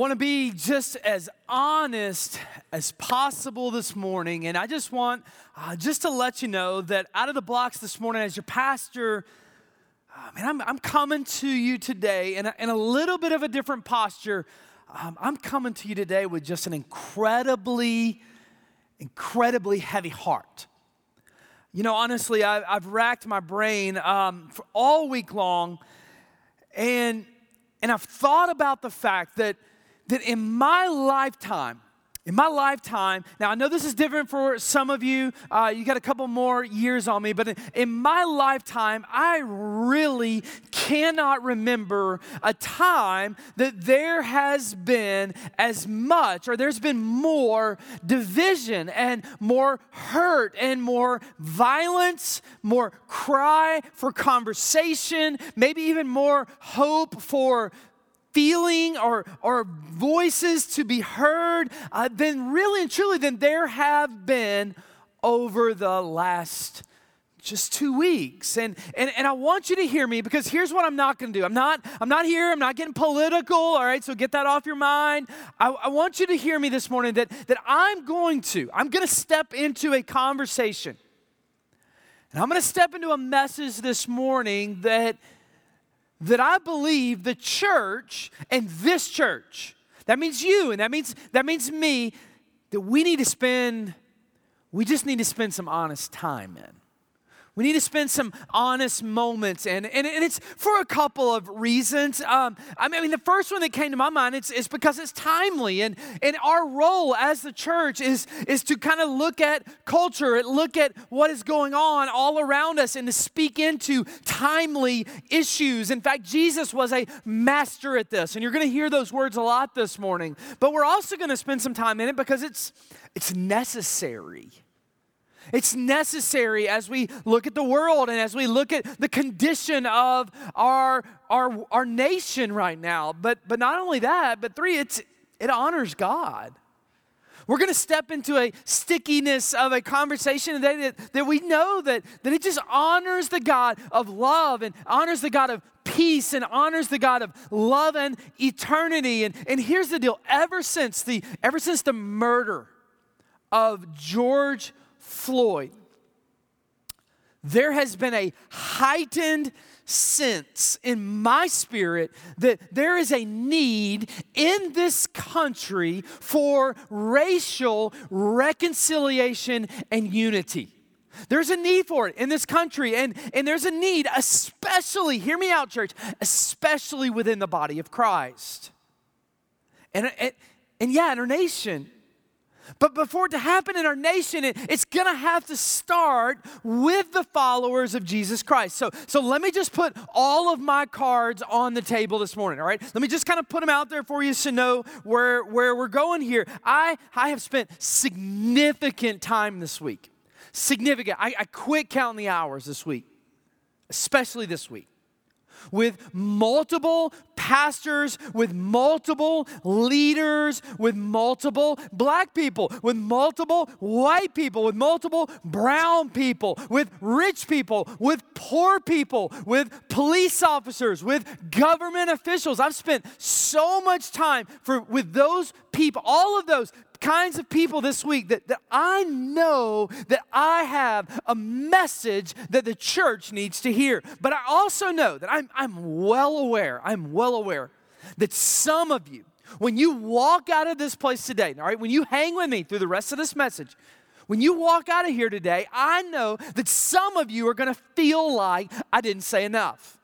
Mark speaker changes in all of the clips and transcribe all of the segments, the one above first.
Speaker 1: Want to be just as honest as possible this morning. And I just want uh, just to let you know that out of the blocks this morning, as your pastor, uh, man, I'm, I'm coming to you today in a, in a little bit of a different posture. Um, I'm coming to you today with just an incredibly, incredibly heavy heart. You know, honestly, I, have racked my brain um, for all week long, and, and I've thought about the fact that that in my lifetime, in my lifetime, now I know this is different for some of you. Uh, you got a couple more years on me, but in, in, my lifetime, I really cannot remember a time that there has been as much or there's been more division and more hurt and more violence, more cry for conversation, maybe even more hope for feeling or, or voices to be heard uh, than really and truly than there have been over the last just two weeks. And, and and i want you to hear me because here's what i'm not going to do. I'm not i'm not here i'm not getting political all right? So get that off your mind. I, I want you to hear me this morning that that i'm going to i'm going to step into a conversation. And i'm going to step into a message this morning that that I believe the church and this church, that means you and that means that means me, that we need to spend, we just need to spend some honest time in. We need to spend some honest moments, and, and, and it's for a couple of reasons. Um, I mean, the first one that came to my mind is, is because it's timely, and, and our role as the church is, is to kind of look at culture, look at what is going on all around us, and to speak into timely issues. In fact, Jesus was a master at this, and you're going to hear those words a lot this morning. But we're also going to spend some time in it because it's, it's necessary. It's necessary as we look at the world and as we look at the condition of our, our, our nation right now. But, but not only that, but three, it's, it honors God. We're going to step into a stickiness of a conversation today that, that we know that, that it just honors the God of love and honors the God of peace and honors the God of love and eternity. And, and here's the deal ever since the, ever since the murder of George Floyd, there has been a heightened sense in my spirit that there is a need in this country for racial reconciliation and unity. There's a need for it in this country, and, and there's a need, especially, hear me out, church, especially within the body of Christ. And, and, and yeah, in our nation. But before it to happen in our nation, it, it's going to have to start with the followers of Jesus Christ. So, so let me just put all of my cards on the table this morning, all right? Let me just kind of put them out there for you to know where, where we're going here. I, I have spent significant time this week. Significant. I, I quit counting the hours this week, especially this week with multiple pastors, with multiple leaders, with multiple black people, with multiple white people, with multiple brown people, with rich people, with poor people, with police officers, with government officials. I've spent so much time for with those people, all of those kinds of people this week that, that I know that I have a message that the church needs to hear. But I also know that I'm, I'm well aware, I'm well aware that some of you, when you walk out of this place today, all right, when you hang with me through the rest of this message, when you walk out of here today, I know that some of you are going to feel like I didn't say enough.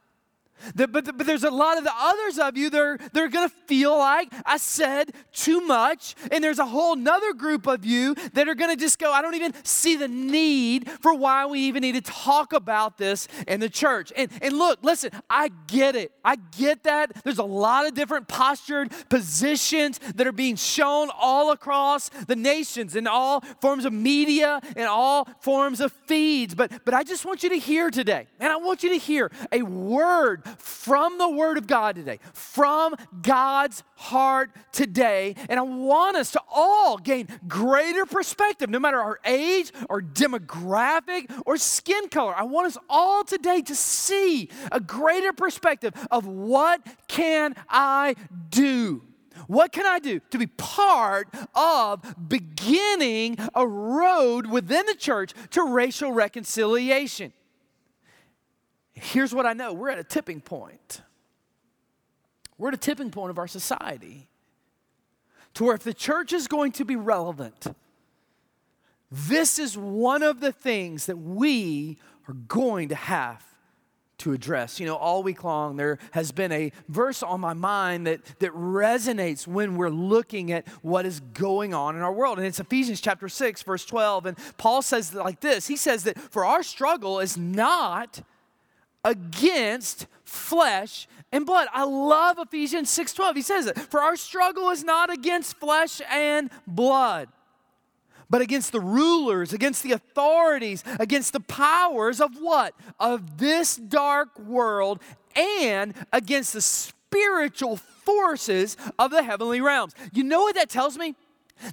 Speaker 1: But, but there's a lot of the others of you that are, they're going to feel like I said too much. And there's a whole nother group of you that are going to just go, I don't even see the need for why we even need to talk about this in the church. And, and look, listen, I get it. I get that. There's a lot of different postured positions that are being shown all across the nations in all forms of media and all forms of feeds. But, but I just want you to hear today, and I want you to hear a word from the Word of God today, from God's heart today. And I want us to all gain greater perspective, no matter our age or demographic or skin color. I want us all today to see a greater perspective of what can I do What can I do to be part of beginning a road within the church to racial reconciliation? Here's what I know we're at a tipping point. We're at a tipping point of our society to where if the church is going to be relevant, this is one of the things that we are going to have to address. You know, all week long there has been a verse on my mind that, that resonates when we're looking at what is going on in our world. And it's Ephesians chapter 6, verse 12. And Paul says like this He says that for our struggle is not against flesh and blood. I love Ephesians 6:12. He says it. For our struggle is not against flesh and blood but against the rulers, against the authorities, against the powers of what? Of this dark world and against the spiritual forces of the heavenly realms. You know what that tells me?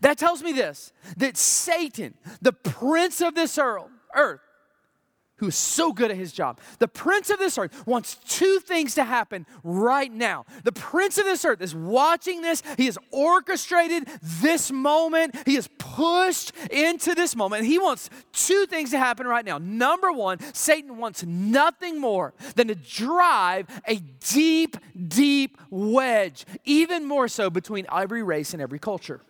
Speaker 1: That tells me this that Satan, the prince of this earth, who is so good at his job. The prince of this earth wants two things to happen right now. The prince of this earth is watching this, he has orchestrated this moment, he has pushed into this moment. He wants two things to happen right now. Number one, Satan wants nothing more than to drive a deep, deep wedge, even more so between every race and every culture.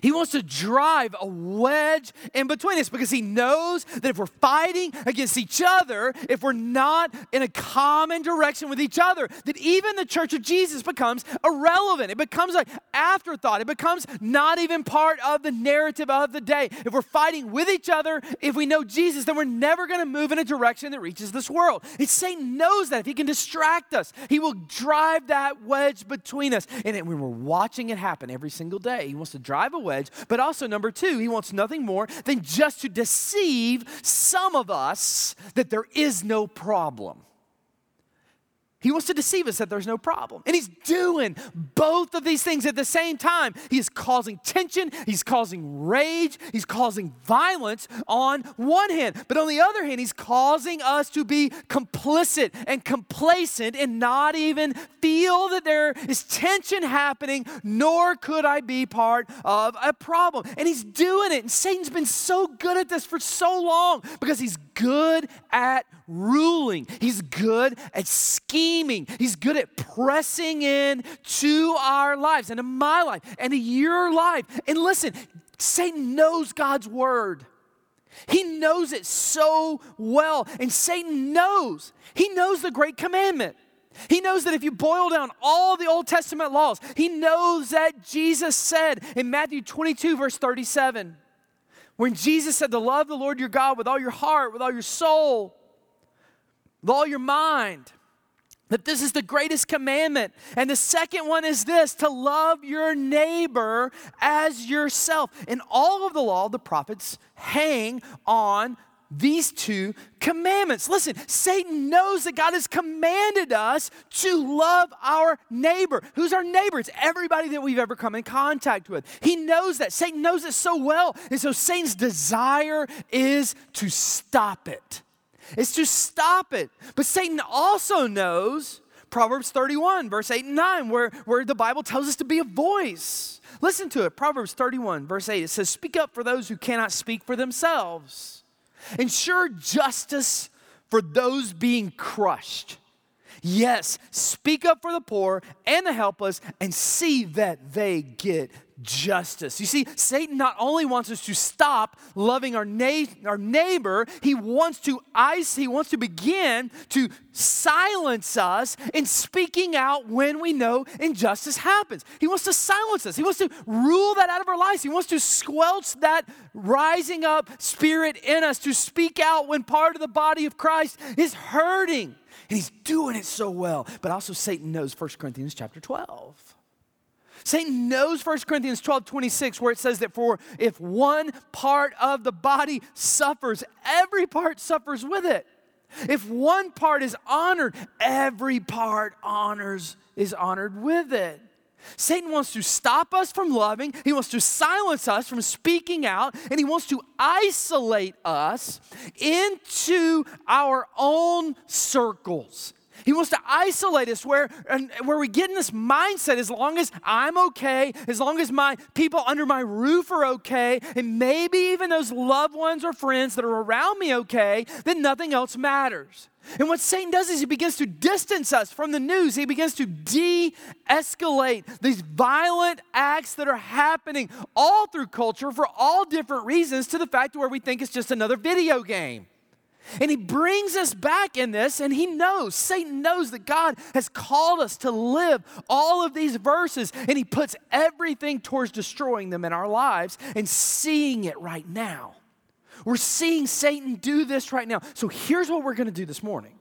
Speaker 1: He wants to drive a wedge in between us because he knows that if we're fighting against each other, if we're not in a common direction with each other, that even the church of Jesus becomes irrelevant. It becomes an afterthought. It becomes not even part of the narrative of the day. If we're fighting with each other, if we know Jesus, then we're never going to move in a direction that reaches this world. And Satan knows that if he can distract us, he will drive that wedge between us. And when we're watching it happen every single day, he wants to drive a wedge. But also, number two, he wants nothing more than just to deceive some of us that there is no problem. He wants to deceive us that there's no problem. And he's doing both of these things at the same time. He is causing tension, he's causing rage, he's causing violence on one hand. But on the other hand, he's causing us to be complicit and complacent and not even feel that there is tension happening, nor could I be part of a problem. And he's doing it. And Satan's been so good at this for so long because he's good at ruling, he's good at scheming, he's good at pressing in to our lives and to my life and to your life. And listen, Satan knows God's word. He knows it so well. And Satan knows. He knows the great commandment. He knows that if you boil down all the Old Testament laws, he knows that Jesus said in Matthew 22, verse 37, when Jesus said to love the Lord your God with all your heart, with all your soul, with all your mind, that this is the greatest commandment. And the second one is this to love your neighbor as yourself. In all of the law, the prophets hang on these two commandments. Listen, Satan knows that God has commanded us to love our neighbor. Who's our neighbor? It's everybody that we've ever come in contact with. He knows that. Satan knows it so well. And so Satan's desire is to stop it. It's to stop it. But Satan also knows Proverbs 31, verse 8 and 9, where, where the Bible tells us to be a voice. Listen to it. Proverbs 31, verse 8. It says, Speak up for those who cannot speak for themselves Ensure justice for those being crushed. Yes, speak up for the poor and the helpless and see that they get justice. You see, Satan not only wants us to stop loving our, na- our neighbor, he wants to ice, he wants to begin to silence us in speaking out when we know injustice happens. He wants to silence us. He wants to rule that out of our lives. He wants to squelch that rising up spirit in us to speak out when part of the body of Christ is hurting. And he's doing it so well. But also Satan knows 1 Corinthians chapter 12. Satan knows 1 Corinthians 12 26, where it says that for if one part of the body suffers, every part suffers with it. If one part is honored, every part honors is honored with it. Satan wants to stop us from loving, he wants to silence us from speaking out, and he wants to isolate us into our own circles. He wants to isolate us where, where we get in this mindset as long as I'm okay, as long as my people under my roof are okay, and maybe even those loved ones or friends that are around me okay, then nothing else matters. And what Satan does is he begins to distance us from the news. He begins to de escalate these violent acts that are happening all through culture for all different reasons to the fact where we think it's just another video game. And he brings us back in this, and he knows, Satan knows that God has called us to live all of these verses, and he puts everything towards destroying them in our lives and seeing it right now. We're seeing Satan do this right now. So here's what we're going to do this morning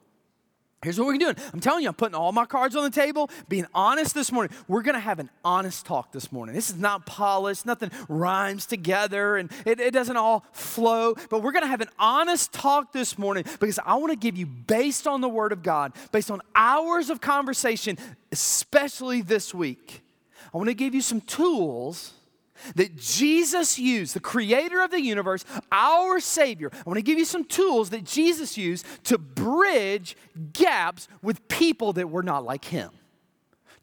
Speaker 1: Here's what we're doing. I'm telling you, I'm putting all my cards on the table, being honest this morning. We're going to have an honest talk this morning. This is not polished, nothing rhymes together, and it, it doesn't all flow, but we're going to have an honest talk this morning because I want to give you, based on the Word of God, based on hours of conversation, especially this week, I want to give you some tools that Jesus used, the creator of the universe, our Savior. I want to give you some tools that Jesus used to bridge gaps with people that were not like him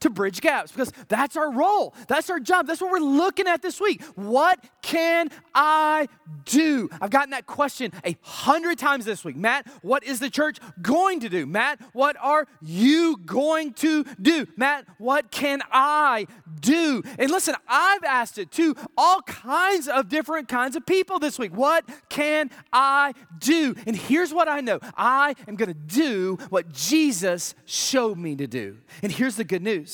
Speaker 1: to bridge gaps because that's our role. That's our job. That's what we're looking at this week. What can I do? I've gotten that question a hundred times this week. Matt, what is the church going to do? Matt, what are you going to do? Matt, what can I do? And listen, I've asked it to all kinds of different kinds of people this week. What can I do? And here's what I know I am going to do what Jesus showed me to do. And here's the good news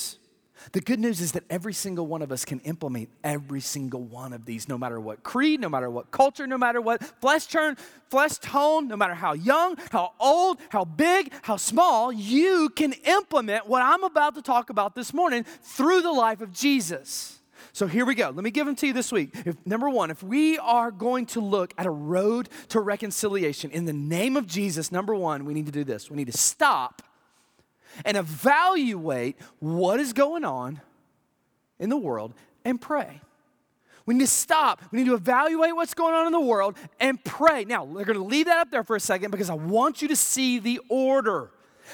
Speaker 1: the good news is that every single one of us can implement every single one of these, no matter what creed, no matter what culture, no matter what flesh turn, flesh tone, no matter how young, how old, how big, how small, you can implement what I'm about to talk about this morning through the life of Jesus. So here we go. Let me give them to you this week. If, number one, if we are going to look at a road to reconciliation in the name of Jesus, number one, we need to do this. We need to stop and evaluate what is going on in the world and pray. We need to stop. We need to evaluate what's going on in the world and pray. Now, we're going to leave that up there for a second because I want you to see the order.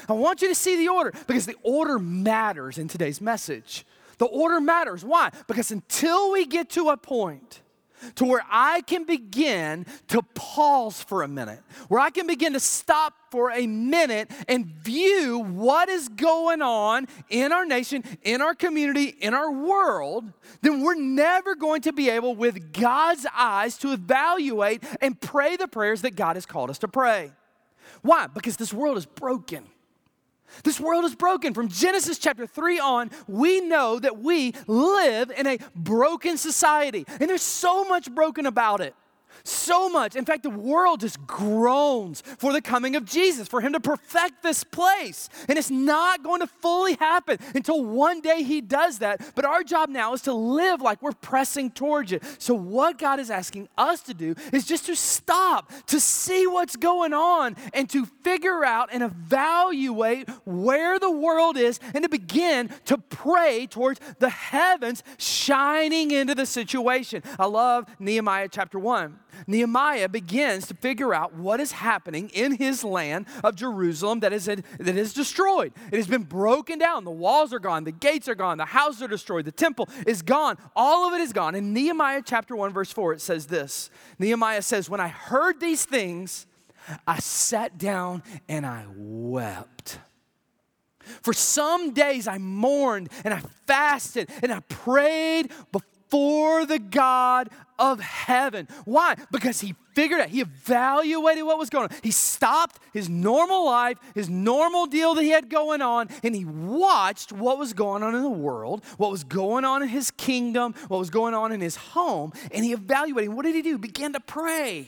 Speaker 1: I want you to see the order because the order matters in today's message. The order matters. Why? Because until we get to a point to where I can begin to pause for a minute, where I can begin to stop for a minute and view what is going on in our nation, in our community, in our world, then we're never going to be able, with God's eyes, to evaluate and pray the prayers that God has called us to pray. Why? Because this world is broken. This world is broken. From Genesis chapter 3 on, we know that we live in a broken society, and there's so much broken about it. So much. In fact, the world just groans for the coming of Jesus, for him to perfect this place. And it's not going to fully happen until one day he does that. But our job now is to live like we're pressing towards it. So, what God is asking us to do is just to stop, to see what's going on, and to figure out and evaluate where the world is, and to begin to pray towards the heavens shining into the situation. I love Nehemiah chapter 1. Nehemiah begins to figure out what is happening in his land of Jerusalem that is, that is destroyed. It has been broken down. The walls are gone, the gates are gone, the houses are destroyed, the temple is gone. All of it is gone. In Nehemiah chapter 1, verse 4, it says this Nehemiah says, When I heard these things, I sat down and I wept. For some days I mourned and I fasted and I prayed before for the God of heaven. Why? Because he figured out, he evaluated what was going on. He stopped his normal life, his normal deal that he had going on, and he watched what was going on in the world, what was going on in his kingdom, what was going on in his home, and he evaluated. What did he do? Began to pray.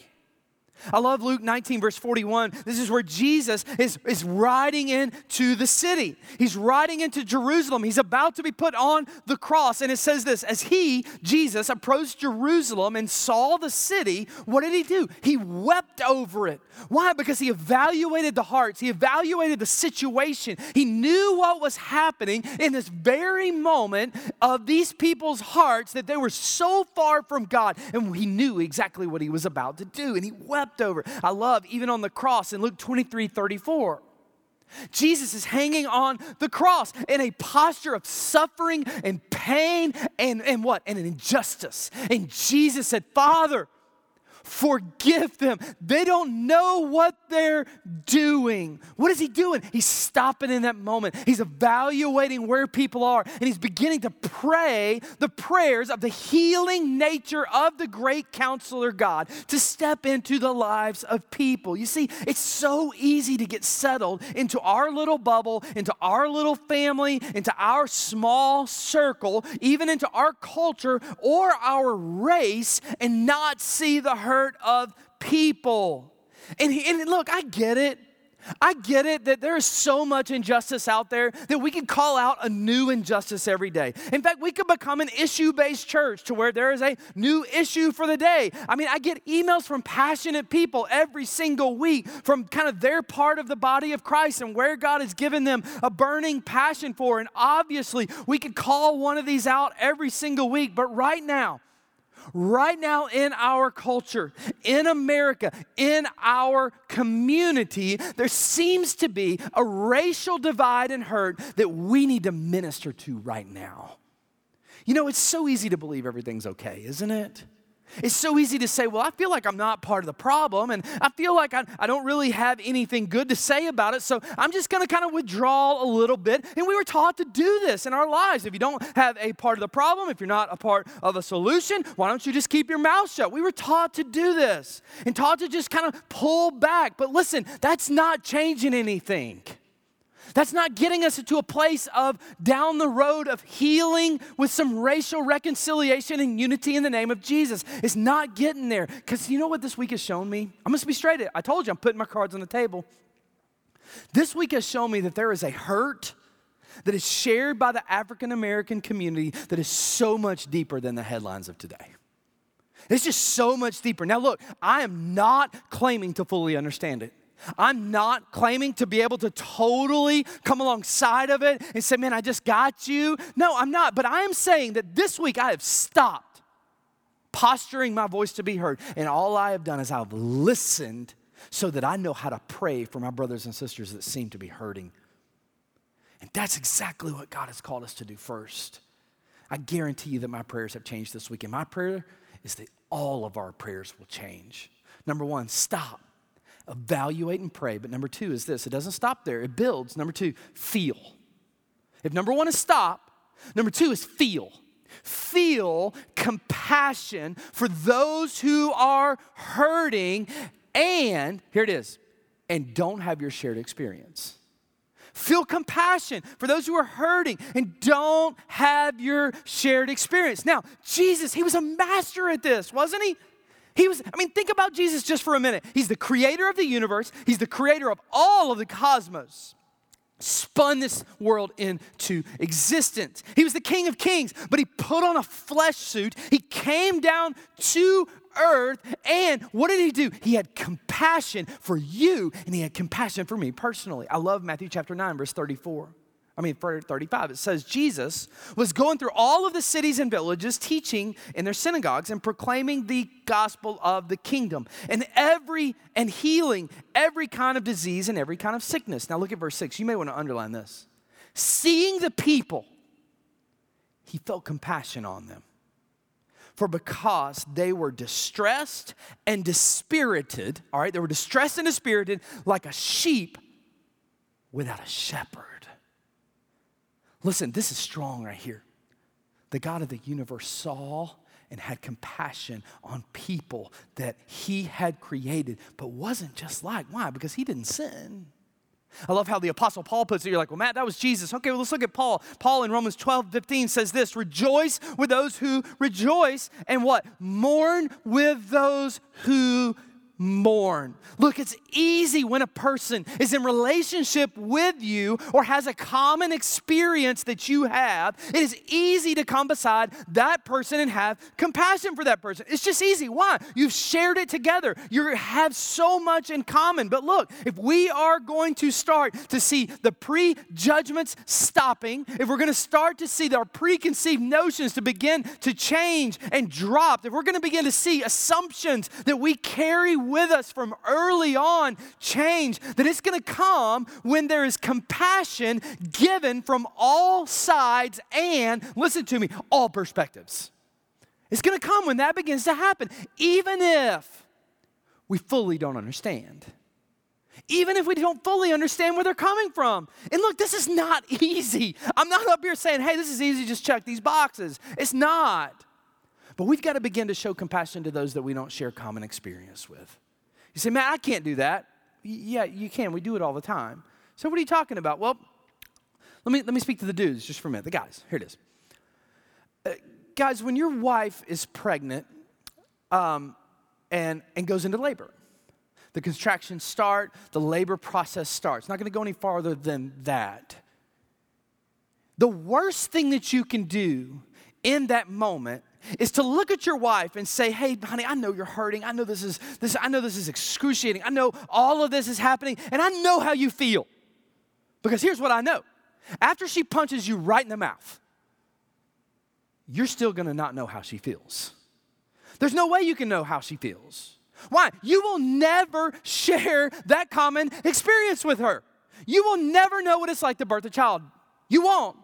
Speaker 1: I love Luke 19, verse 41. This is where Jesus is, is riding into the city. He's riding into Jerusalem. He's about to be put on the cross. And it says this As he, Jesus, approached Jerusalem and saw the city, what did he do? He wept over it. Why? Because he evaluated the hearts, he evaluated the situation. He knew what was happening in this very moment of these people's hearts that they were so far from God. And he knew exactly what he was about to do. And he wept wept over. I love even on the cross in Luke 23 34. Jesus is hanging on the cross in a posture of suffering and pain and, and what? And an injustice. And Jesus said, Father, Forgive them. They don't know what they're doing. What is he doing? He's stopping in that moment. He's evaluating where people are and he's beginning to pray the prayers of the healing nature of the great counselor God to step into the lives of people. You see, it's so easy to get settled into our little bubble, into our little family, into our small circle, even into our culture or our race, and not see the hurt hurt of people. And, he, and look, I get it. I get it that there is so much injustice out there that we can call out a new injustice every day. In fact, we could become an issue based church to where there is a new issue for the day. I mean, I get emails from passionate people every single week from kind of their part of the body of Christ and where God has given them a burning passion for. And obviously, we could call one of these out every single week. But right now, right now in our culture, in America, in our community, there seems to be a racial divide and hurt that we need to minister to right now. You know, it's so easy to believe everything's okay, isn't it? It's so easy to say, well, I feel like I'm not part of the problem, and I feel like I, I don't really have anything good to say about it, so I'm just gonna kind of withdraw a little bit. And we were taught to do this in our lives. If you don't have a part of the problem, if you're not a part of a solution, why don't you just keep your mouth shut? We were taught to do this and taught to just kind of pull back. But listen, that's not changing anything. That's not getting us to a place of down the road of healing with some racial reconciliation and unity in the name of Jesus. It's not getting there. Because you know what this week has shown me? I'm going to be straight. I told you I'm putting my cards on the table. This week has shown me that there is a hurt that is shared by the African American community that is so much deeper than the headlines of today. It's just so much deeper. Now, look, I am not claiming to fully understand it. I'm not claiming to be able to totally come alongside of it and say, man, I just got you. No, I'm not. But I am saying that this week I have stopped posturing my voice to be heard. And all I have done is I've listened so that I know how to pray for my brothers and sisters that seem to be hurting. And that's exactly what God has called us to do first. I guarantee you that my prayers have changed this week. And my prayer is that all of our prayers will change. Number one, stop evaluate and pray. But number two is this it doesn't stop there, it builds. Number two, feel. If number one is stop, number two is feel. Feel compassion for those who are hurting, and here it is, and don't have your shared experience. Feel compassion for those who are hurting and don't have your shared experience. Now, Jesus, he was a master at this, wasn't he? He was, I mean, think about Jesus just for a minute. He's the creator of the universe, he's the creator of all of the cosmos. Spun this world into existence. He was the King of Kings, but he put on a flesh suit. He came down to earth, and what did he do? He had compassion for you, and he had compassion for me personally. I love Matthew chapter 9, verse 34. I mean, 35, it says Jesus was going through all of the cities and villages, teaching in their synagogues and proclaiming the gospel of the kingdom and every and healing every kind of disease and every kind of sickness. Now look at verse 6. You may want to underline this. Seeing the people, he felt compassion on them. For because they were distressed and dispirited, all right, they were distressed and dispirited like a sheep without a shepherd. Listen, this is strong right here. The God of the universe saw and had compassion on people that he had created, but wasn't just like. Why? Because he didn't sin. I love how the Apostle Paul puts it. You're like, well, Matt, that was Jesus. Okay, well, let's look at Paul. Paul in Romans 12, 15 says this Rejoice with those who rejoice, and what? Mourn with those who mourn. Look, it's easy when a person is in relationship with you or has a common experience that you have. It is easy to come beside that person and have compassion for that person. It's just easy. Why? You've shared it together. You have so much in common. But look, if we are going to start to see the prejudgments stopping, if we're going to start to see our preconceived notions to begin to change and drop, if we're going to begin to see assumptions that we carry with us from early on change, that it's going to come when there is compassion given from all sides and, listen to me, all perspectives. It's going to come when that begins to happen, even if we fully don't understand. Even if we don't fully understand where they're coming from. And look, this is not easy. I'm not up here saying, hey, this is easy, just check these boxes. It's not. But we've got to begin to show compassion to those that we don't share common experience with. You say, man, I can't do that. Yeah, you can. We do it all the time. So what are you talking about? Well, let me, let me speak to the dudes just for a minute. The guys, here it is. Uh, guys, when your wife is pregnant um, and, and goes into labor, the contractions start, the labor process starts. Not going to go any farther than that. The worst thing that you can do in that moment is to look at your wife and say, "Hey, honey, I know you're hurting. I know this is this I know this is excruciating. I know all of this is happening and I know how you feel." Because here's what I know. After she punches you right in the mouth, you're still going to not know how she feels. There's no way you can know how she feels. Why? You will never share that common experience with her. You will never know what it's like to birth a child. You won't.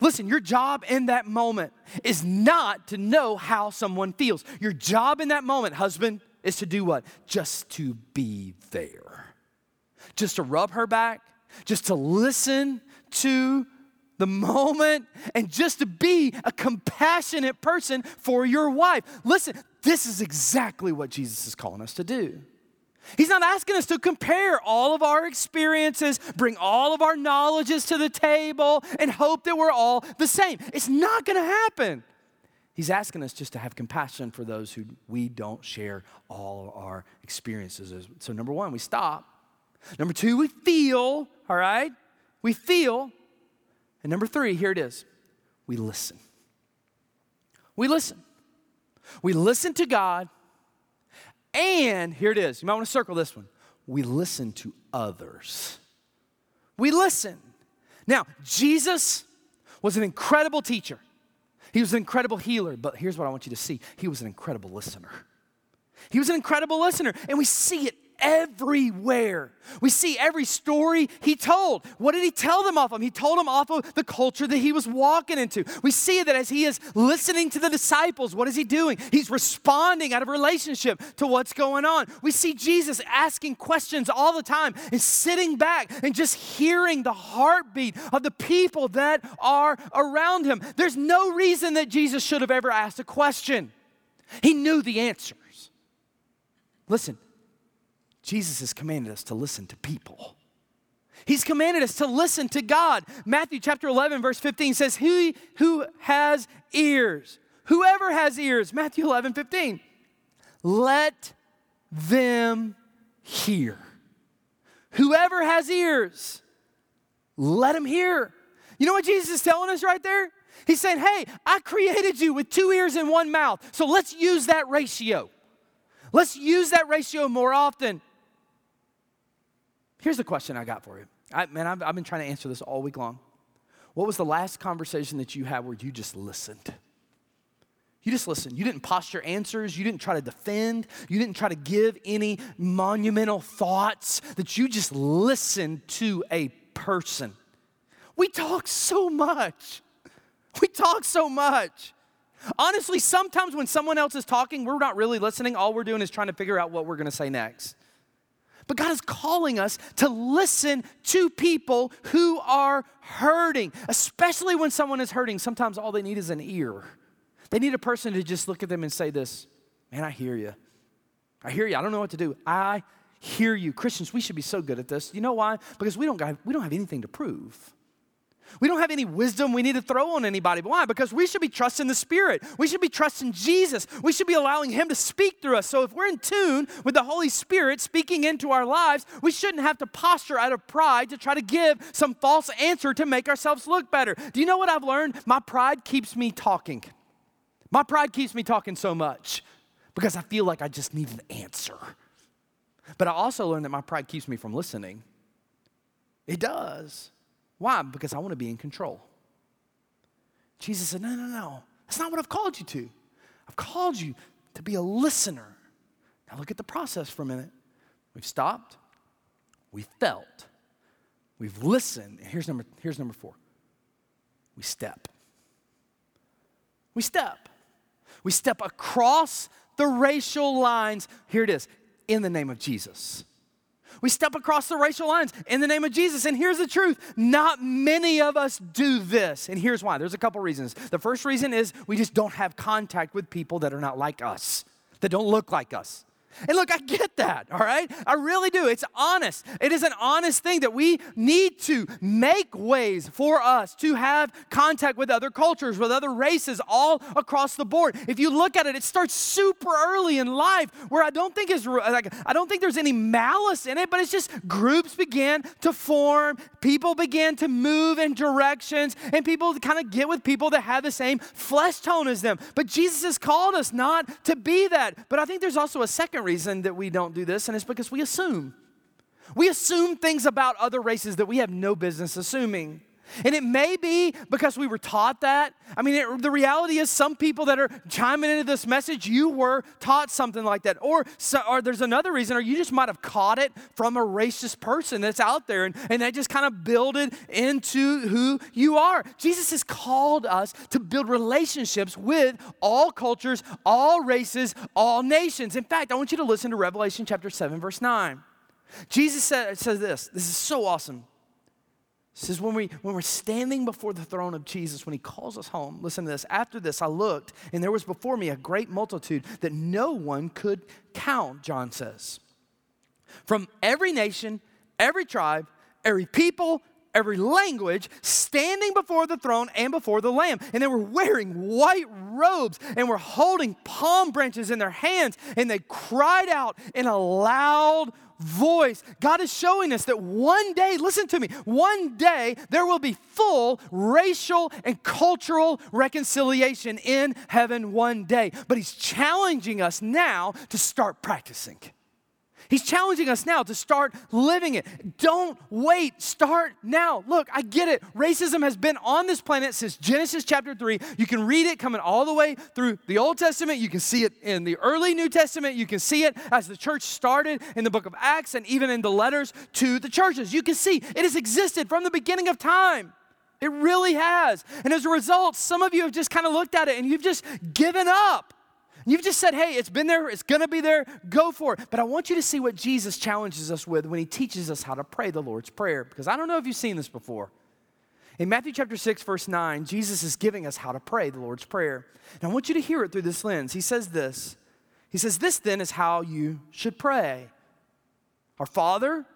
Speaker 1: Listen, your job in that moment is not to know how someone feels. Your job in that moment, husband, is to do what? Just to be there. Just to rub her back, just to listen to the moment, and just to be a compassionate person for your wife. Listen, this is exactly what Jesus is calling us to do. He's not asking us to compare all of our experiences, bring all of our knowledges to the table, and hope that we're all the same. It's not going to happen. He's asking us just to have compassion for those who we don't share all of our experiences. So, number one, we stop. Number two, we feel, all right? We feel. And number three, here it is we listen. We listen. We listen to God and here it is. You might want to circle this one. We listen to others. We listen. Now, Jesus was an incredible teacher. He was an incredible healer, but here's what I want you to see. He was an incredible listener. He was an incredible listener, and we see it everywhere. We see every story he told. What did he tell them off of? He told them off of the culture that he was walking into. We see that as he is listening to the disciples, what is he doing? He's responding out of relationship to what's going on. We see Jesus asking questions all the time and sitting back and just hearing the heartbeat of the people that are around him. There's no reason that Jesus should have ever asked a question. He knew the answers. Listen, Jesus has commanded us to listen to people. He's commanded us to listen to God. Matthew chapter 11, verse 15 says, He who has ears, whoever has ears, Matthew 11, 15, let them hear. Whoever has ears, let him hear. You know what Jesus is telling us right there? He's saying, Hey, I created you with two ears and one mouth, so let's use that ratio. Let's use that ratio more often. Here's the question I got for you. I, man, I've, I've been trying to answer this all week long. What was the last conversation that you had where you just listened? You just listened. You didn't posture answers. You didn't try to defend. You didn't try to give any monumental thoughts, that you just listened to a person. We talk so much. We talk so much. Honestly, sometimes when someone else is talking, we're not really listening. All we're doing is trying to figure out what we're going to say next. But God is calling us to listen to people who are hurting, especially when someone is hurting. Sometimes all they need is an ear. They need a person to just look at them and say this Man, I hear you. I hear you. I don't know what to do. I hear you. Christians, we should be so good at this. You know why? Because we don't, we don't have anything to prove. We don't have any wisdom we need to throw on anybody. Why? Because we should be trusting the Spirit. We should be trusting Jesus. We should be allowing Him to speak through us. So if we're in tune with the Holy Spirit speaking into our lives, we shouldn't have to posture out of pride to try to give some false answer to make ourselves look better. Do you know what I've learned? My pride keeps me talking. My pride keeps me talking so much because I feel like I just need an answer. But I also learned that my pride keeps me from listening. It does. Why? Because I want to be in control. Jesus said, No, no, no. That's not what I've called you to. I've called you to be a listener. Now look at the process for a minute. We've stopped, we felt, we've listened. Here's number, here's number four we step. We step. We step across the racial lines. Here it is in the name of Jesus. We step across the racial lines in the name of Jesus. And here's the truth not many of us do this. And here's why there's a couple reasons. The first reason is we just don't have contact with people that are not like us, that don't look like us. And look, I get that, all right? I really do. It's honest. It is an honest thing that we need to make ways for us to have contact with other cultures, with other races, all across the board. If you look at it, it starts super early in life where I don't think is like I don't think there's any malice in it, but it's just groups began to form, people began to move in directions, and people kind of get with people that have the same flesh tone as them. But Jesus has called us not to be that. But I think there's also a second reason that we don't do this, and it's because we assume. We assume things about other races that we have no business assuming. And it may be because we were taught that. I mean, it, the reality is, some people that are chiming into this message, you were taught something like that. Or, so, or there's another reason, or you just might have caught it from a racist person that's out there, and, and that just kind of builded into who you are. Jesus has called us to build relationships with all cultures, all races, all nations. In fact, I want you to listen to Revelation chapter 7, verse 9. Jesus says this. This is so awesome. It says, when, we, when we're standing before the throne of Jesus, when he calls us home, listen to this. After this, I looked, and there was before me a great multitude that no one could count, John says. From every nation, every tribe, every people, every language, standing before the throne and before the Lamb. And they were wearing white robes and were holding palm branches in their hands, and they cried out in a loud voice. God is showing us that one day, listen to me, one day there will be full racial and cultural reconciliation in heaven one day. But He's challenging us now to start practicing. He's challenging us now to start living it. Don't wait, start now. Look, I get it. Racism has been on this planet since Genesis chapter 3. You can read it coming all the way through the Old Testament. You can see it in the early New Testament. You can see it as the church started in the book of Acts and even in the letters to the churches. You can see it has existed from the beginning of time. It really has. And as a result, some of you have just kind of looked at it and you've just given up. You've just said, hey, it's been there, it's gonna be there, go for it. But I want you to see what Jesus challenges us with when he teaches us how to pray the Lord's Prayer, because I don't know if you've seen this before. In Matthew chapter 6, verse 9, Jesus is giving us how to pray the Lord's Prayer. And I want you to hear it through this lens. He says this He says, This then is how you should pray Our Father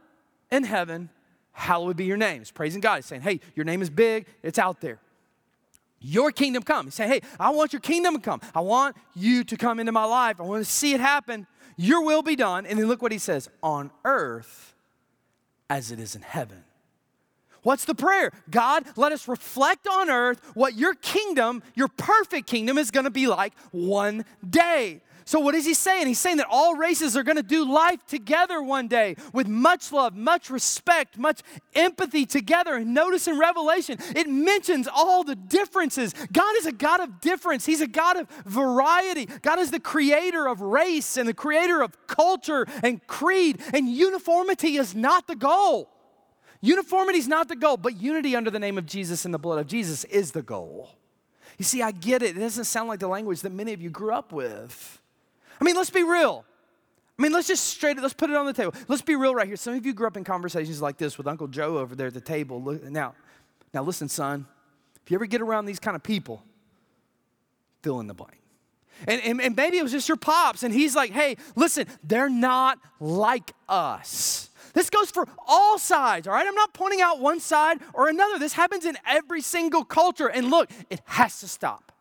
Speaker 1: in heaven, hallowed be your name. He's praising God. He's saying, Hey, your name is big, it's out there. Your kingdom come. He said, Hey, I want your kingdom to come. I want you to come into my life. I want to see it happen. Your will be done. And then look what he says on earth as it is in heaven. What's the prayer? God, let us reflect on earth what your kingdom, your perfect kingdom, is going to be like one day. So, what is he saying? He's saying that all races are going to do life together one day with much love, much respect, much empathy together. And notice in Revelation, it mentions all the differences. God is a God of difference, He's a God of variety. God is the creator of race and the creator of culture and creed, and uniformity is not the goal. Uniformity is not the goal, but unity under the name of Jesus and the blood of Jesus is the goal. You see, I get it. It doesn't sound like the language that many of you grew up with. I mean, let's be real. I mean, let's just straight, let's put it on the table. Let's be real right here. Some of you grew up in conversations like this with Uncle Joe over there at the table. Now, now listen, son, if you ever get around these kind of people, fill in the blank. And, and, and maybe it was just your pops, and he's like, hey, listen, they're not like us. This goes for all sides, all right? I'm not pointing out one side or another. This happens in every single culture. And look, it has to stop.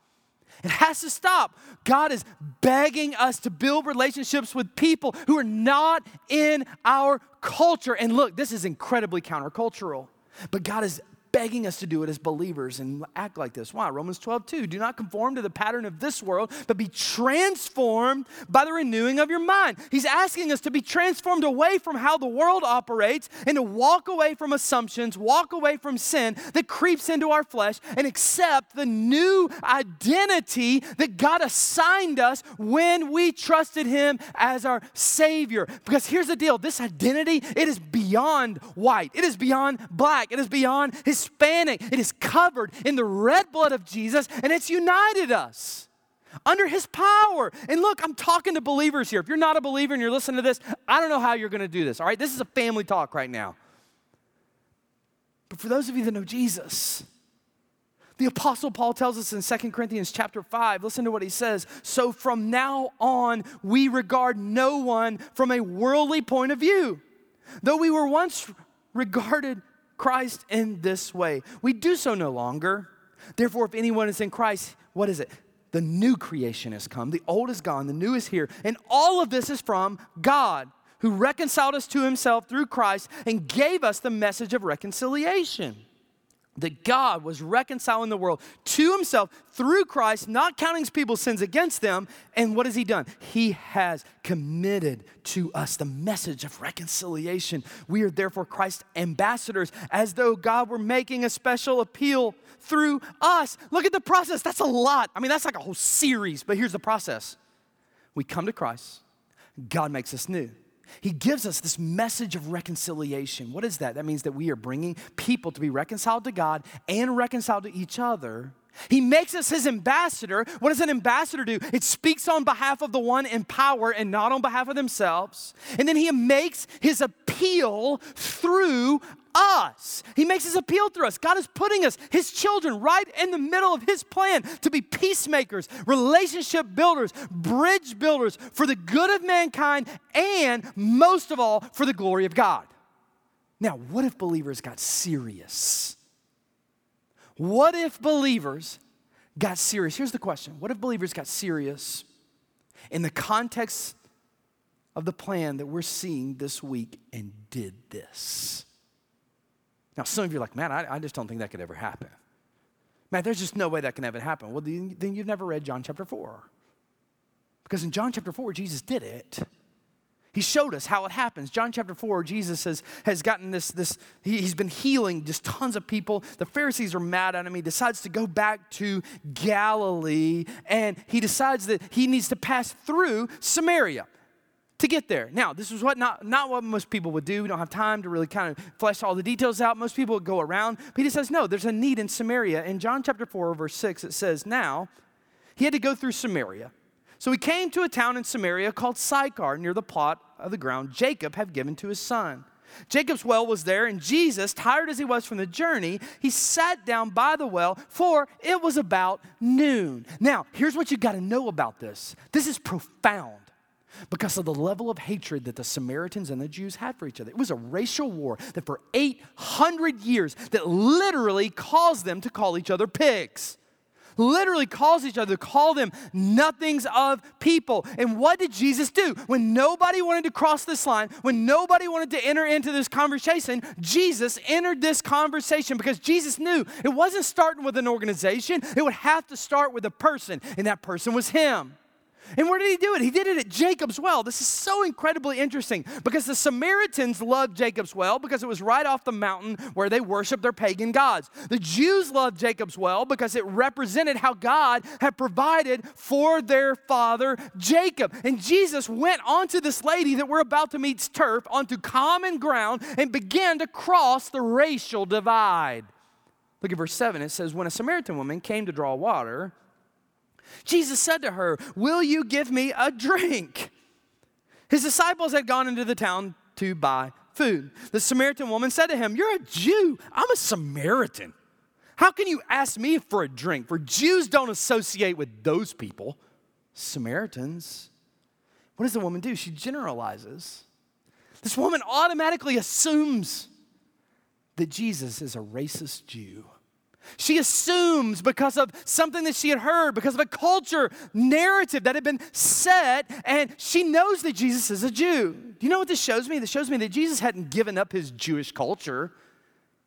Speaker 1: It has to stop. God is begging us to build relationships with people who are not in our culture. And look, this is incredibly countercultural, but God is begging us to do it as believers and act like this. Why? Romans 12, 2. Do not conform to the pattern of this world, but be transformed by the renewing of your mind. He's asking us to be transformed away from how the world operates and to walk away from assumptions, walk away from sin that creeps into our flesh, and accept the new identity that God assigned us when we trusted Him as our Savior. Because here's the deal this identity, it is beyond white, it is beyond black, it is beyond Hispanic. It is covered in the red blood of Jesus and it's united us under his power. And look, I'm talking to believers here. If you're not a believer and you're listening to this, I don't know how you're going to do this, all right? This is a family talk right now. But for those of you that know Jesus, the apostle Paul tells us in 2 Corinthians chapter 5, listen to what he says. So from now on, we regard no one from a worldly point of view. Though we were once regarded Christ in this way. We do so no longer. Therefore, if anyone is in Christ, what is it? The new creation has come. The old is gone, the new is here. And all of this is from God, who reconciled us to himself through Christ and gave us the message of reconciliation that God was reconciling the world to himself through Christ, not counting people's sins against them. And what has he done? He has committed to us the message of reconciliation. We are therefore Christ's ambassadors, as though God were making a special appeal through us. Look at the process. That's a lot. I mean, that's like a whole series, but here's the process we come to Christ, God makes us new. He gives us this message of reconciliation. What is that? That means that we are bringing people to be reconciled to God and reconciled to each other. He makes us his ambassador. What does an ambassador do? It speaks on behalf of the one in power and not on behalf of themselves. And then he makes his appeal through us. He makes his appeal through us. God is putting us, his children, right in the middle of his plan to be peacemakers, relationship builders, bridge builders for the good of mankind, and most of all, for the glory of God. Now, what if believers got serious? What if believers got serious? Here's the question What if believers got serious in the context of the plan that we're seeing this week and did this? Now, some of you are like, man, I, I just don't think that could ever happen. Man, there's just no way that can ever happen. Well, then you've never read John chapter 4. Because in John chapter 4, Jesus did it. He showed us how it happens. John chapter 4, Jesus has, has gotten this, this he, has been healing just tons of people. The Pharisees are mad at him. He decides to go back to Galilee and he decides that he needs to pass through Samaria to get there. Now, this is what not, not what most people would do. We don't have time to really kind of flesh all the details out. Most people would go around. Peter says, no, there's a need in Samaria. In John chapter 4, verse 6, it says, Now he had to go through Samaria. So he came to a town in Samaria called Sychar, near the plot of the ground Jacob had given to his son. Jacob's well was there, and Jesus, tired as he was from the journey, he sat down by the well, for it was about noon. Now, here's what you got to know about this this is profound because of the level of hatred that the Samaritans and the Jews had for each other. It was a racial war that for 800 years that literally caused them to call each other pigs. Literally calls each other, to call them nothings of people. And what did Jesus do? When nobody wanted to cross this line, when nobody wanted to enter into this conversation, Jesus entered this conversation because Jesus knew it wasn't starting with an organization, it would have to start with a person, and that person was him. And where did he do it? He did it at Jacob's well. This is so incredibly interesting because the Samaritans loved Jacob's well because it was right off the mountain where they worshiped their pagan gods. The Jews loved Jacob's well because it represented how God had provided for their father Jacob. And Jesus went onto this lady that we're about to meet's turf onto common ground and began to cross the racial divide. Look at verse 7. It says, When a Samaritan woman came to draw water, Jesus said to her, Will you give me a drink? His disciples had gone into the town to buy food. The Samaritan woman said to him, You're a Jew. I'm a Samaritan. How can you ask me for a drink? For Jews don't associate with those people. Samaritans. What does the woman do? She generalizes. This woman automatically assumes that Jesus is a racist Jew. She assumes because of something that she had heard, because of a culture narrative that had been set, and she knows that Jesus is a Jew. Do you know what this shows me? This shows me that Jesus hadn't given up his Jewish culture.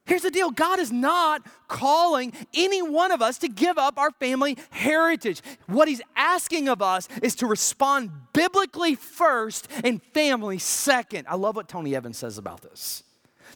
Speaker 1: Here's the deal God is not calling any one of us to give up our family heritage. What He's asking of us is to respond biblically first and family second. I love what Tony Evans says about this.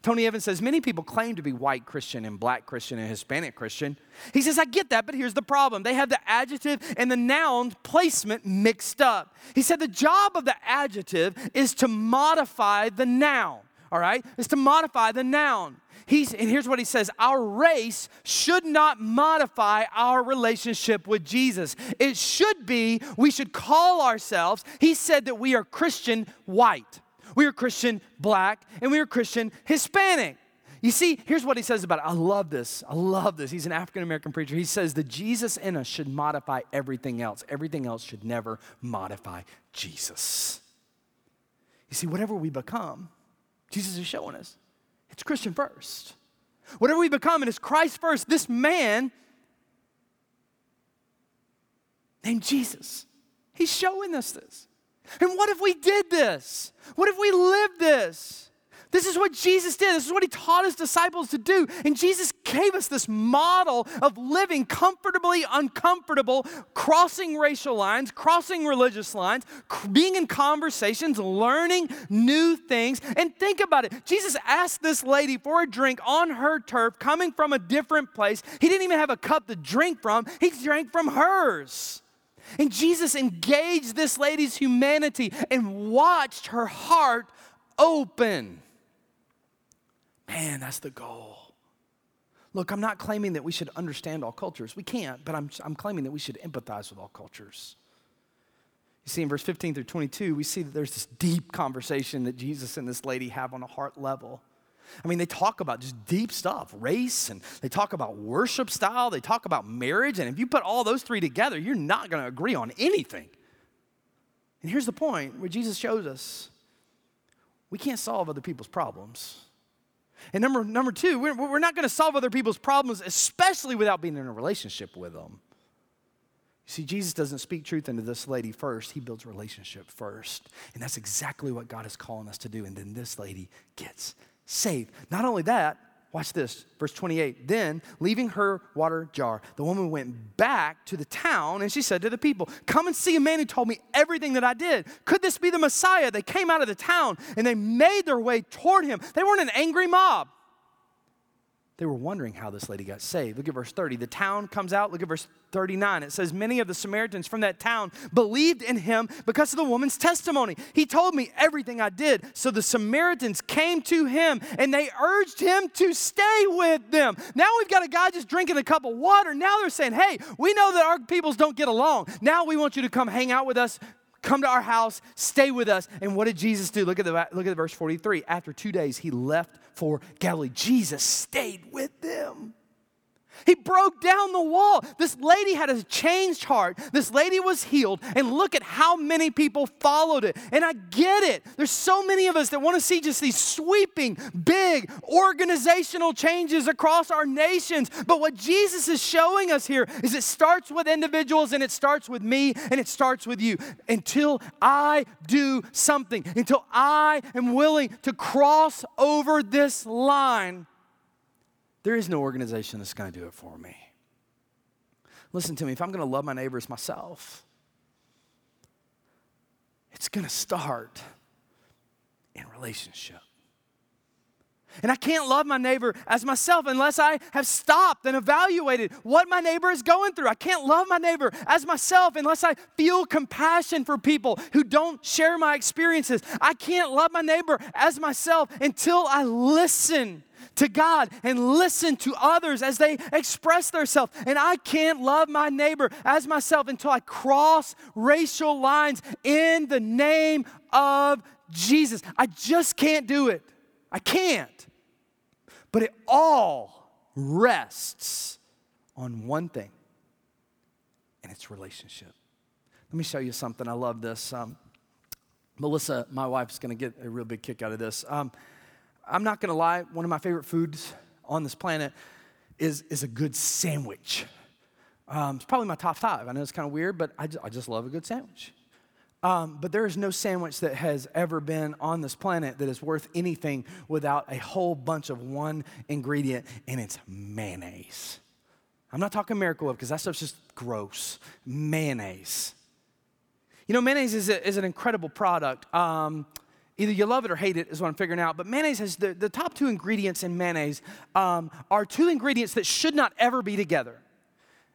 Speaker 1: Tony Evans says many people claim to be white Christian and black Christian and Hispanic Christian. He says, I get that, but here's the problem. They have the adjective and the noun placement mixed up. He said the job of the adjective is to modify the noun, all right? Is to modify the noun. He's, and here's what he says Our race should not modify our relationship with Jesus. It should be, we should call ourselves, he said that we are Christian white, we are Christian black, and we are Christian Hispanic. You see, here's what he says about it. I love this. I love this. He's an African American preacher. He says that Jesus in us should modify everything else. Everything else should never modify Jesus. You see, whatever we become, Jesus is showing us it's Christian first. Whatever we become, it is Christ first. This man named Jesus, he's showing us this. And what if we did this? What if we lived this? This is what Jesus did. This is what he taught his disciples to do. And Jesus gave us this model of living comfortably uncomfortable, crossing racial lines, crossing religious lines, being in conversations, learning new things. And think about it. Jesus asked this lady for a drink on her turf, coming from a different place. He didn't even have a cup to drink from, he drank from hers. And Jesus engaged this lady's humanity and watched her heart open. Man, that's the goal. Look, I'm not claiming that we should understand all cultures. We can't, but I'm, I'm claiming that we should empathize with all cultures. You see, in verse 15 through 22, we see that there's this deep conversation that Jesus and this lady have on a heart level. I mean, they talk about just deep stuff, race, and they talk about worship style, they talk about marriage, and if you put all those three together, you're not going to agree on anything. And here's the point where Jesus shows us we can't solve other people's problems. And number, number two, we're, we're not going to solve other people's problems, especially without being in a relationship with them. You see, Jesus doesn't speak truth into this lady first, he builds relationship first. And that's exactly what God is calling us to do. And then this lady gets saved. Not only that, Watch this, verse 28. Then, leaving her water jar, the woman went back to the town and she said to the people, Come and see a man who told me everything that I did. Could this be the Messiah? They came out of the town and they made their way toward him. They weren't an angry mob. They were wondering how this lady got saved. Look at verse 30. The town comes out. Look at verse 39. It says, Many of the Samaritans from that town believed in him because of the woman's testimony. He told me everything I did. So the Samaritans came to him and they urged him to stay with them. Now we've got a guy just drinking a cup of water. Now they're saying, Hey, we know that our peoples don't get along. Now we want you to come hang out with us come to our house, stay with us. And what did Jesus do? Look at the look at verse 43. After two days, he left for Galilee. Jesus stayed with. He broke down the wall. This lady had a changed heart. This lady was healed. And look at how many people followed it. And I get it. There's so many of us that want to see just these sweeping, big organizational changes across our nations. But what Jesus is showing us here is it starts with individuals and it starts with me and it starts with you. Until I do something, until I am willing to cross over this line there is no organization that's going to do it for me. Listen to me, if I'm going to love my neighbors myself, it's going to start in relationship. And I can't love my neighbor as myself unless I have stopped and evaluated what my neighbor is going through. I can't love my neighbor as myself unless I feel compassion for people who don't share my experiences. I can't love my neighbor as myself until I listen to God and listen to others as they express themselves. And I can't love my neighbor as myself until I cross racial lines in the name of Jesus. I just can't do it. I can't. But it all rests on one thing, and it's relationship. Let me show you something. I love this. Um, Melissa, my wife, is going to get a real big kick out of this. Um, I'm not gonna lie, one of my favorite foods on this planet is, is a good sandwich. Um, it's probably my top five. I know it's kind of weird, but I just, I just love a good sandwich. Um, but there is no sandwich that has ever been on this planet that is worth anything without a whole bunch of one ingredient, and it's mayonnaise. I'm not talking Miracle Whip because that stuff's just gross. Mayonnaise. You know, mayonnaise is, a, is an incredible product. Um, either you love it or hate it, is what I'm figuring out. But mayonnaise has the, the top two ingredients in mayonnaise um, are two ingredients that should not ever be together.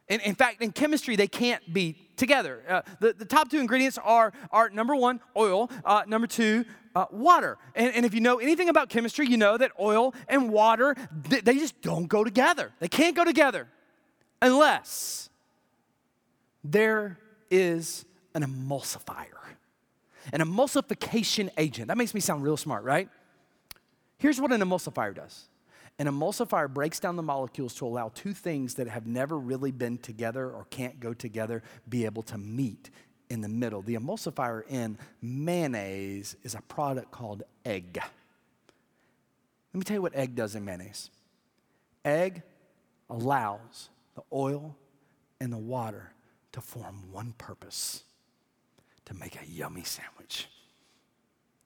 Speaker 1: In, in fact, in chemistry, they can't be together. Uh, the, the top two ingredients are, are number one, oil, uh, number two, uh, water. And, and if you know anything about chemistry, you know that oil and water, they, they just don't go together. They can't go together unless there is an emulsifier, an emulsification agent. That makes me sound real smart, right? Here's what an emulsifier does an emulsifier breaks down the molecules to allow two things that have never really been together or can't go together be able to meet in the middle. The emulsifier in mayonnaise is a product called egg. Let me tell you what egg does in mayonnaise. Egg allows the oil and the water to form one purpose to make a yummy sandwich.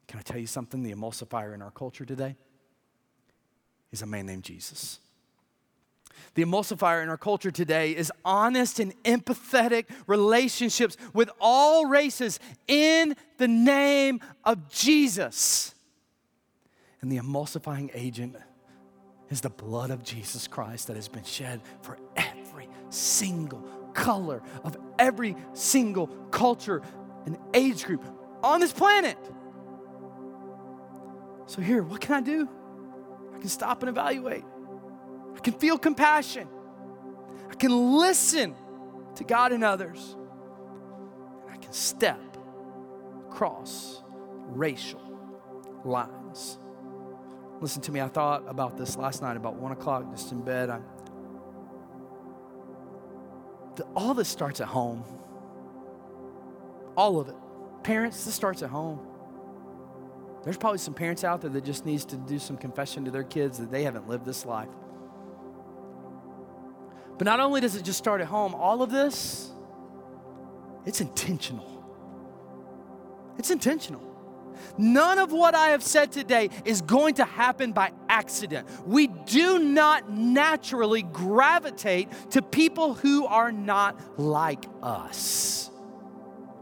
Speaker 1: Can I tell you something? The emulsifier in our culture today is a man named Jesus. The emulsifier in our culture today is honest and empathetic relationships with all races in the name of Jesus. And the emulsifying agent is the blood of Jesus Christ that has been shed for every single color of every single culture and age group on this planet. So, here, what can I do? I can stop and evaluate. I can feel compassion. I can listen to God and others. And I can step across racial lines. Listen to me, I thought about this last night about one o'clock, just in bed. I, the, all this starts at home. All of it. Parents, this starts at home. There's probably some parents out there that just needs to do some confession to their kids that they haven't lived this life. But not only does it just start at home, all of this, it's intentional. It's intentional. None of what I have said today is going to happen by accident. We do not naturally gravitate to people who are not like us.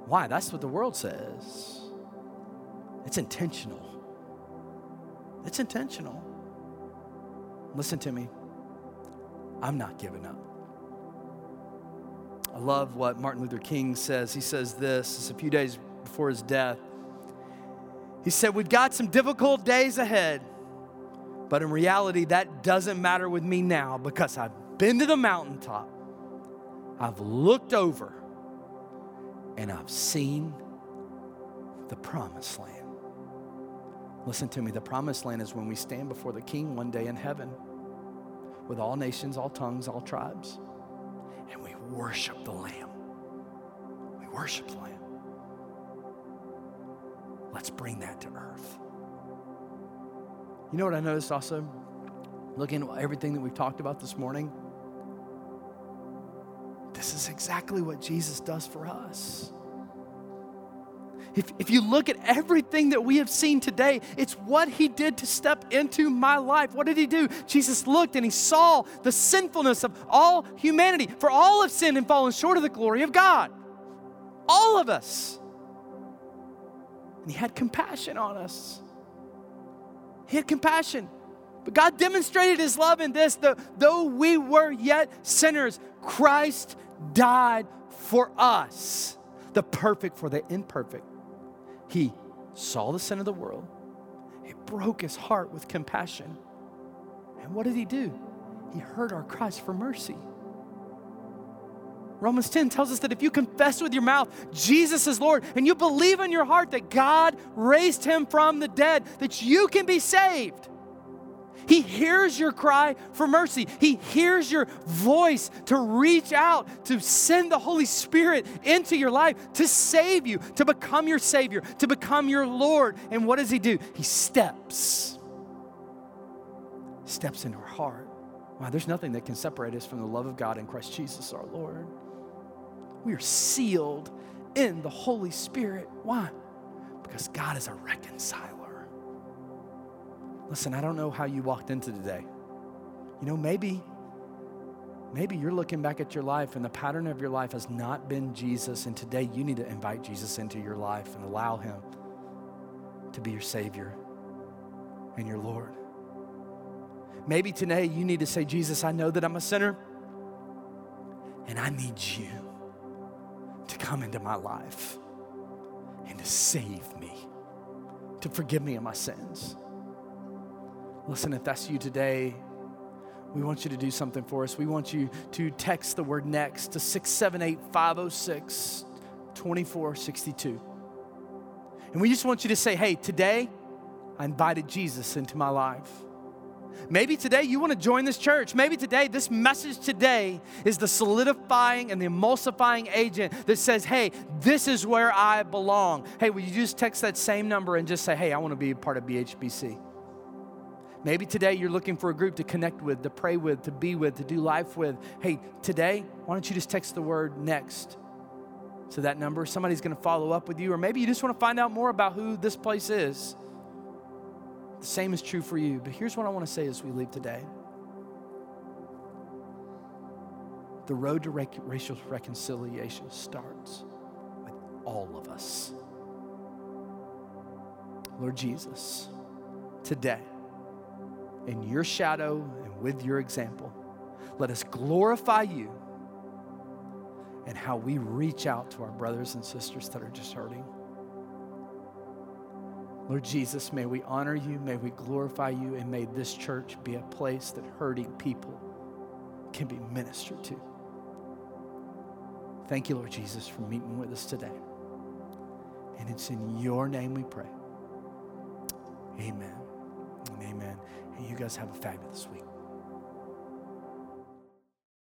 Speaker 1: Why? That's what the world says. It's intentional. It's intentional. Listen to me. I'm not giving up. I love what Martin Luther King says. He says this, it's a few days before his death. He said, We've got some difficult days ahead, but in reality, that doesn't matter with me now because I've been to the mountaintop, I've looked over, and I've seen the promised land. Listen to me, the promised land is when we stand before the King one day in heaven with all nations, all tongues, all tribes, and we worship the Lamb. We worship the Lamb. Let's bring that to earth. You know what I noticed also? Looking at everything that we've talked about this morning, this is exactly what Jesus does for us. If, if you look at everything that we have seen today, it's what he did to step into my life. What did he do? Jesus looked and he saw the sinfulness of all humanity, for all have sinned and fallen short of the glory of God. All of us. And he had compassion on us. He had compassion. But God demonstrated his love in this that though we were yet sinners, Christ died for us, the perfect for the imperfect. He saw the sin of the world, it broke his heart with compassion. And what did he do? He heard our cries for mercy. Romans 10 tells us that if you confess with your mouth Jesus is Lord and you believe in your heart that God raised him from the dead, that you can be saved. He hears your cry for mercy. He hears your voice to reach out, to send the Holy Spirit into your life to save you, to become your Savior, to become your Lord. And what does He do? He steps, steps into our heart. Wow, there's nothing that can separate us from the love of God in Christ Jesus our Lord. We are sealed in the Holy Spirit. Why? Because God is a reconciler. Listen, I don't know how you walked into today. You know, maybe maybe you're looking back at your life and the pattern of your life has not been Jesus and today you need to invite Jesus into your life and allow him to be your savior and your Lord. Maybe today you need to say, Jesus, I know that I'm a sinner and I need you to come into my life and to save me, to forgive me of my sins. Listen, if that's you today, we want you to do something for us. We want you to text the word next to 678 506 2462. And we just want you to say, hey, today I invited Jesus into my life. Maybe today you want to join this church. Maybe today, this message today is the solidifying and the emulsifying agent that says, hey, this is where I belong. Hey, will you just text that same number and just say, hey, I want to be a part of BHBC? Maybe today you're looking for a group to connect with, to pray with, to be with, to do life with. Hey, today, why don't you just text the word next to that number? Somebody's going to follow up with you, or maybe you just want to find out more about who this place is. The same is true for you. But here's what I want to say as we leave today the road to rec- racial reconciliation starts with all of us. Lord Jesus, today, in your shadow and with your example, let us glorify you and how we reach out to our brothers and sisters that are just hurting. Lord Jesus, may we honor you, may we glorify you, and may this church be a place that hurting people can be ministered to. Thank you, Lord Jesus, for meeting with us today. And it's in your name we pray. Amen. Amen. And you guys have a fabulous week.